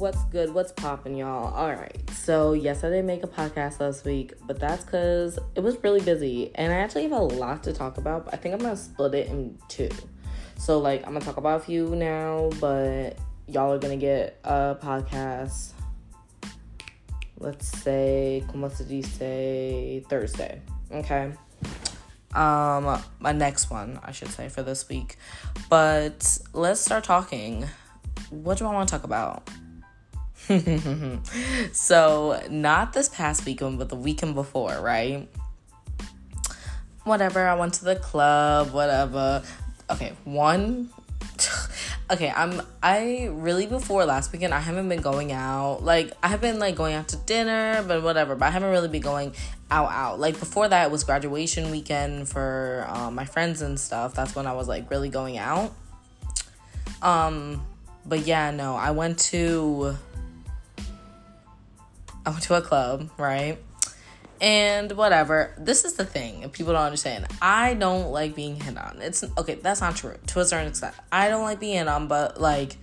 What's good? What's popping, y'all? All right. So, yes, I didn't make a podcast last week, but that's because it was really busy. And I actually have a lot to talk about. I think I'm going to split it in two. So, like, I'm going to talk about a few now, but y'all are going to get a podcast, let's say, como se dice, Thursday. Okay. Um, my next one, I should say, for this week. But let's start talking. What do I want to talk about? so, not this past weekend, but the weekend before, right? Whatever, I went to the club, whatever. Okay, one okay, I'm I really before last weekend I haven't been going out. Like I have been like going out to dinner, but whatever. But I haven't really been going out out. Like before that was graduation weekend for um, my friends and stuff. That's when I was like really going out. Um, but yeah, no, I went to to a club, right? And whatever. This is the thing, if people don't understand. I don't like being hit on. It's okay, that's not true to a certain extent. I don't like being hit on, but like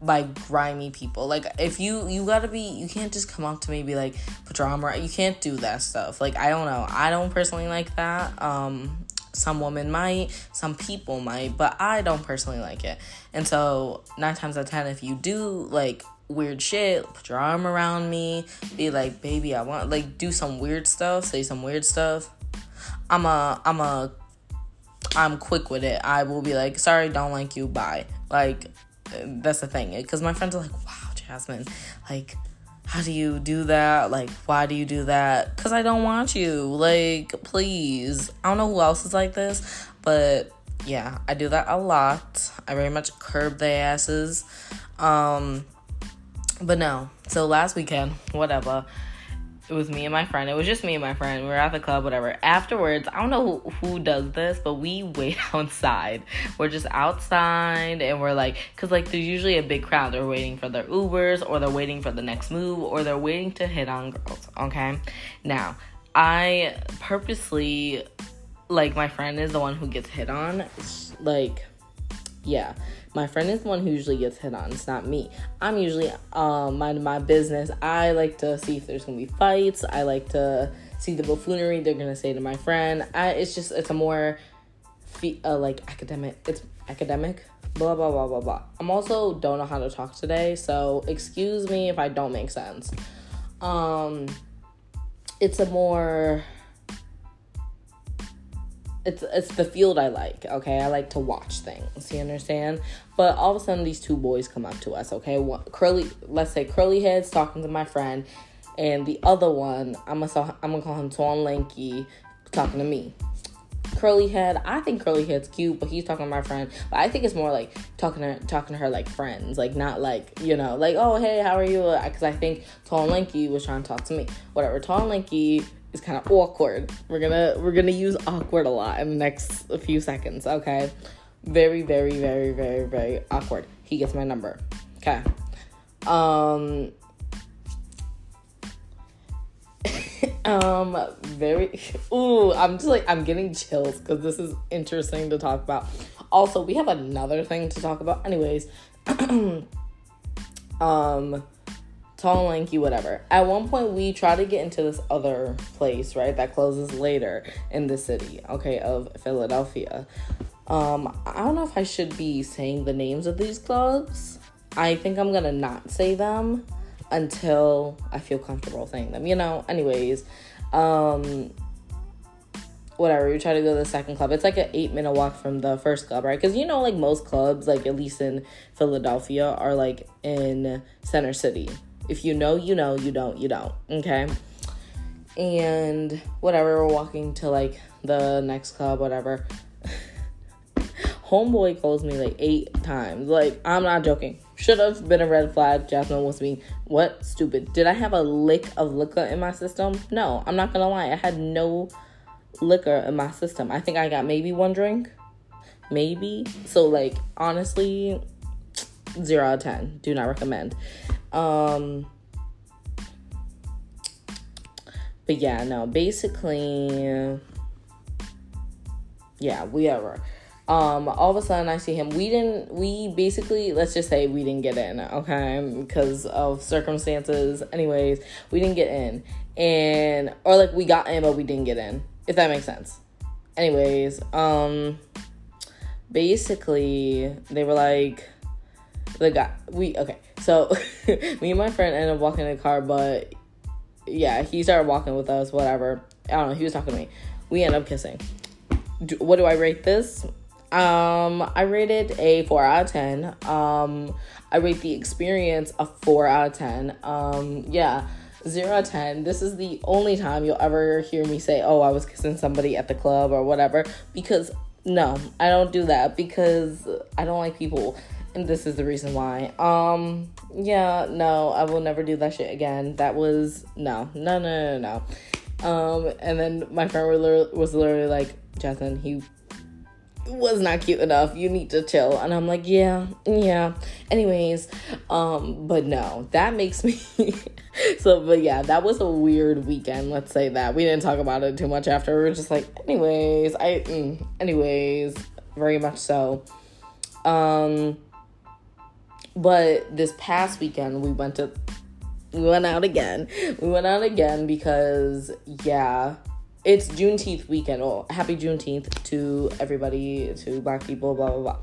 by grimy people. Like if you you gotta be you can't just come up to me be like around you can't do that stuff. Like I don't know. I don't personally like that. Um some women might, some people might, but I don't personally like it. And so nine times out of ten, if you do like weird shit, put your arm around me, be like, baby, I want like do some weird stuff, say some weird stuff. I'm a I'm a I'm quick with it. I will be like, sorry, don't like you, bye. Like that's the thing. Cause my friends are like, wow, Jasmine, like how do you do that? Like, why do you do that? Because I don't want you. Like, please. I don't know who else is like this, but yeah, I do that a lot. I very much curb their asses. Um, but no. So last weekend, whatever. It was me and my friend. It was just me and my friend. We were at the club, whatever. Afterwards, I don't know who, who does this, but we wait outside. We're just outside and we're like, because like there's usually a big crowd. They're waiting for their Ubers or they're waiting for the next move or they're waiting to hit on girls. Okay. Now, I purposely, like, my friend is the one who gets hit on. Like, yeah my friend is the one who usually gets hit on. It's not me. I'm usually um my business. I like to see if there's gonna be fights. I like to see the buffoonery they're gonna say to my friend. I it's just it's a more uh, like academic. It's academic. Blah blah blah blah blah. I'm also don't know how to talk today, so excuse me if I don't make sense. Um, it's a more it's it's the field I like. Okay, I like to watch things. You understand? But all of a sudden, these two boys come up to us. Okay, one, curly. Let's say curly heads talking to my friend, and the other one, I'm gonna I'm gonna call him Tall Lanky, talking to me. Curly head, I think curly head's cute, but he's talking to my friend. But I think it's more like talking to talking to her like friends, like not like you know, like oh hey, how are you? Because I think Tall Lanky was trying to talk to me. Whatever, Tall Lanky is kind of awkward. We're gonna we're gonna use awkward a lot in the next few seconds. Okay, very very very very very awkward. He gets my number. Okay. Um. um. Very. Ooh, I'm just like I'm getting chills because this is interesting to talk about. Also, we have another thing to talk about. Anyways. um tall, lanky, whatever. At one point, we try to get into this other place, right, that closes later in the city, okay, of Philadelphia. Um, I don't know if I should be saying the names of these clubs. I think I'm gonna not say them until I feel comfortable saying them. You know, anyways, um, whatever. We try to go to the second club. It's like an eight minute walk from the first club, right? Because you know, like most clubs, like at least in Philadelphia, are like in Center City, if you know, you know, you don't, you don't. Okay. And whatever, we're walking to like the next club, whatever. Homeboy calls me like eight times. Like, I'm not joking. Should have been a red flag. Jasmine was being what? Stupid. Did I have a lick of liquor in my system? No, I'm not gonna lie. I had no liquor in my system. I think I got maybe one drink. Maybe. So, like, honestly, zero out of 10. Do not recommend. Um, but yeah, no, basically, yeah, we ever. Um, all of a sudden I see him. We didn't. We basically let's just say we didn't get in. Okay, because of circumstances. Anyways, we didn't get in, and or like we got in but we didn't get in. If that makes sense. Anyways, um, basically they were like the guy we okay so me and my friend ended up walking in the car but yeah he started walking with us whatever. I don't know he was talking to me. We end up kissing. Do, what do i rate this? Um i rated a 4 out of 10 um i rate the experience a 4 out of 10 um yeah 0 out of 10 this is the only time you'll ever hear me say oh i was kissing somebody at the club or whatever because no i don't do that because i don't like people and this is the reason why. Um, yeah, no, I will never do that shit again. That was no, no, no, no, no. Um, and then my friend was literally, like, Jasmine, he was not cute enough. You need to chill. And I'm like, yeah, yeah. Anyways, um, but no, that makes me so but yeah, that was a weird weekend, let's say that. We didn't talk about it too much after. We were just like, anyways, I mm, anyways, very much so. Um but this past weekend we went to we went out again. We went out again because yeah, it's Juneteenth weekend. Oh, happy Juneteenth to everybody, to black people, blah blah blah.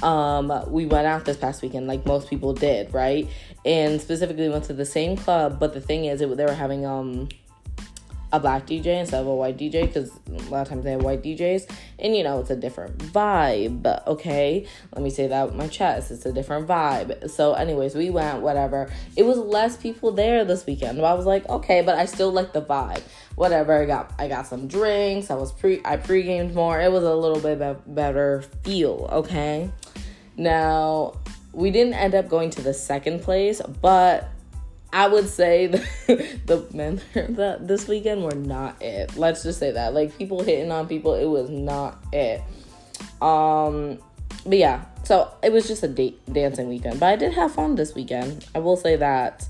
Um, we went out this past weekend like most people did, right? And specifically went to the same club, but the thing is, it, they were having um a black DJ instead of a white DJ because a lot of times they have white DJs, and you know it's a different vibe. Okay, let me say that with my chest. It's a different vibe. So, anyways, we went whatever. It was less people there this weekend, but I was like, okay, but I still like the vibe. Whatever. I got I got some drinks. I was pre I pre gamed more. It was a little bit be- better feel. Okay, now we didn't end up going to the second place, but I would say the, men that this weekend were not it. Let's just say that. Like people hitting on people, it was not it. Um but yeah, so it was just a date dancing weekend. But I did have fun this weekend. I will say that.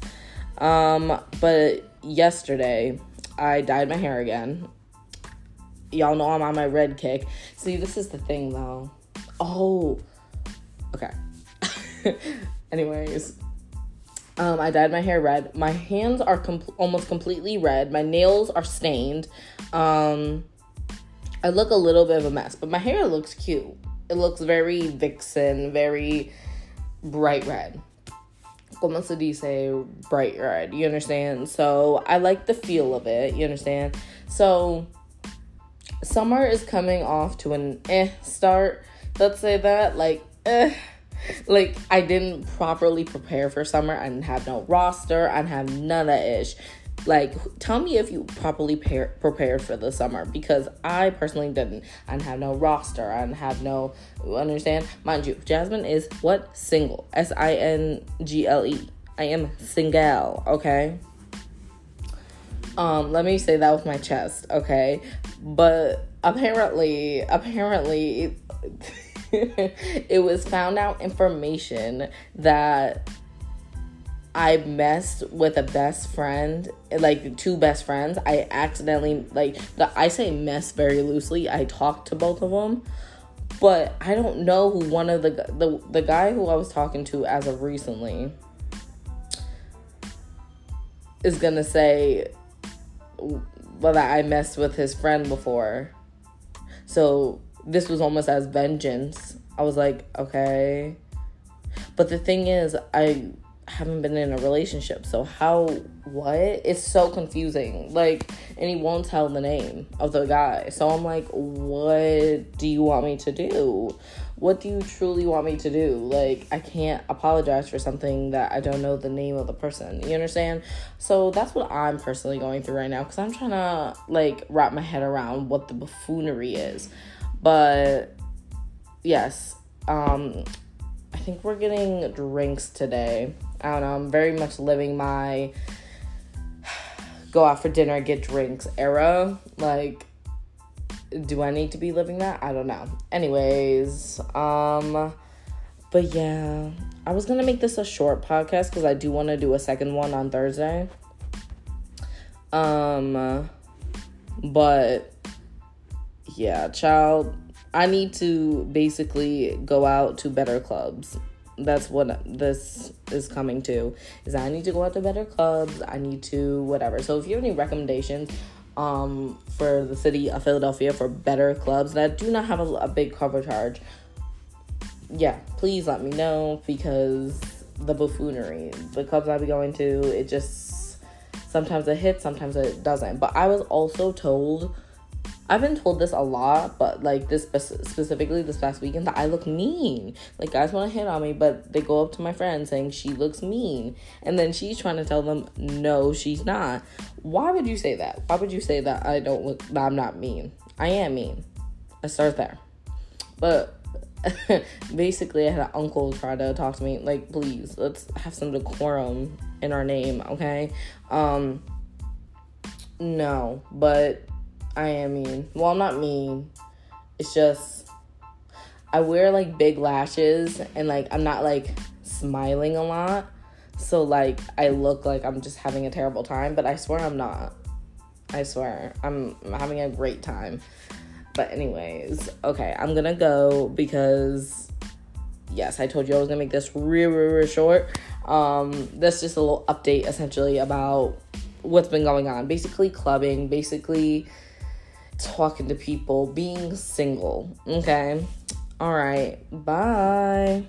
Um but yesterday I dyed my hair again. Y'all know I'm on my red kick. See, this is the thing though. Oh. Okay. Anyways, um, I dyed my hair red. My hands are com- almost completely red. My nails are stained. Um, I look a little bit of a mess, but my hair looks cute. It looks very vixen, very bright red. Como se dice bright red, you understand? So I like the feel of it, you understand? So summer is coming off to an eh start. Let's say that, like, eh like I didn't properly prepare for summer. Didn't have no roster. Didn't have none of that ish. Like, tell me if you properly par- prepared for the summer because I personally didn't. Didn't have no roster. Didn't have no. Understand? Mind you, Jasmine is what single. S I N G L E. I am single. Okay. Um, let me say that with my chest, okay? But apparently, apparently. it was found out information that I messed with a best friend, like two best friends. I accidentally like the I say mess very loosely. I talked to both of them, but I don't know who one of the the the guy who I was talking to as of recently is gonna say whether I messed with his friend before. So this was almost as vengeance. I was like, okay. But the thing is, I haven't been in a relationship. So how what? It's so confusing. Like and he won't tell the name of the guy. So I'm like, what do you want me to do? What do you truly want me to do? Like I can't apologize for something that I don't know the name of the person. You understand? So that's what I'm personally going through right now cuz I'm trying to like wrap my head around what the buffoonery is. But yes, um, I think we're getting drinks today. I don't know. I'm very much living my go out for dinner, get drinks era. Like, do I need to be living that? I don't know. Anyways, um, but yeah, I was gonna make this a short podcast because I do want to do a second one on Thursday. Um, but yeah, child, I need to basically go out to better clubs. That's what this is coming to. Is I need to go out to better clubs. I need to whatever. So if you have any recommendations um for the city of Philadelphia for better clubs that do not have a, a big cover charge, yeah, please let me know because the buffoonery, the clubs I be going to, it just sometimes it hits, sometimes it doesn't. But I was also told I've been told this a lot, but like this specifically this past weekend that I look mean. Like guys want to hit on me, but they go up to my friend saying she looks mean, and then she's trying to tell them no, she's not. Why would you say that? Why would you say that I don't look? That I'm not mean. I am mean. I start there, but. basically, I had an uncle try to talk to me. Like, please, let's have some decorum in our name, okay? Um, no, but I am mean. Well, I'm not mean. It's just I wear like big lashes and like I'm not like smiling a lot. So like I look like I'm just having a terrible time, but I swear I'm not. I swear. I'm having a great time. But anyways, okay, I'm going to go because yes, I told you I was going to make this real, real, real short. Um that's just a little update essentially about what's been going on. Basically clubbing, basically talking to people, being single. Okay. All right. Bye.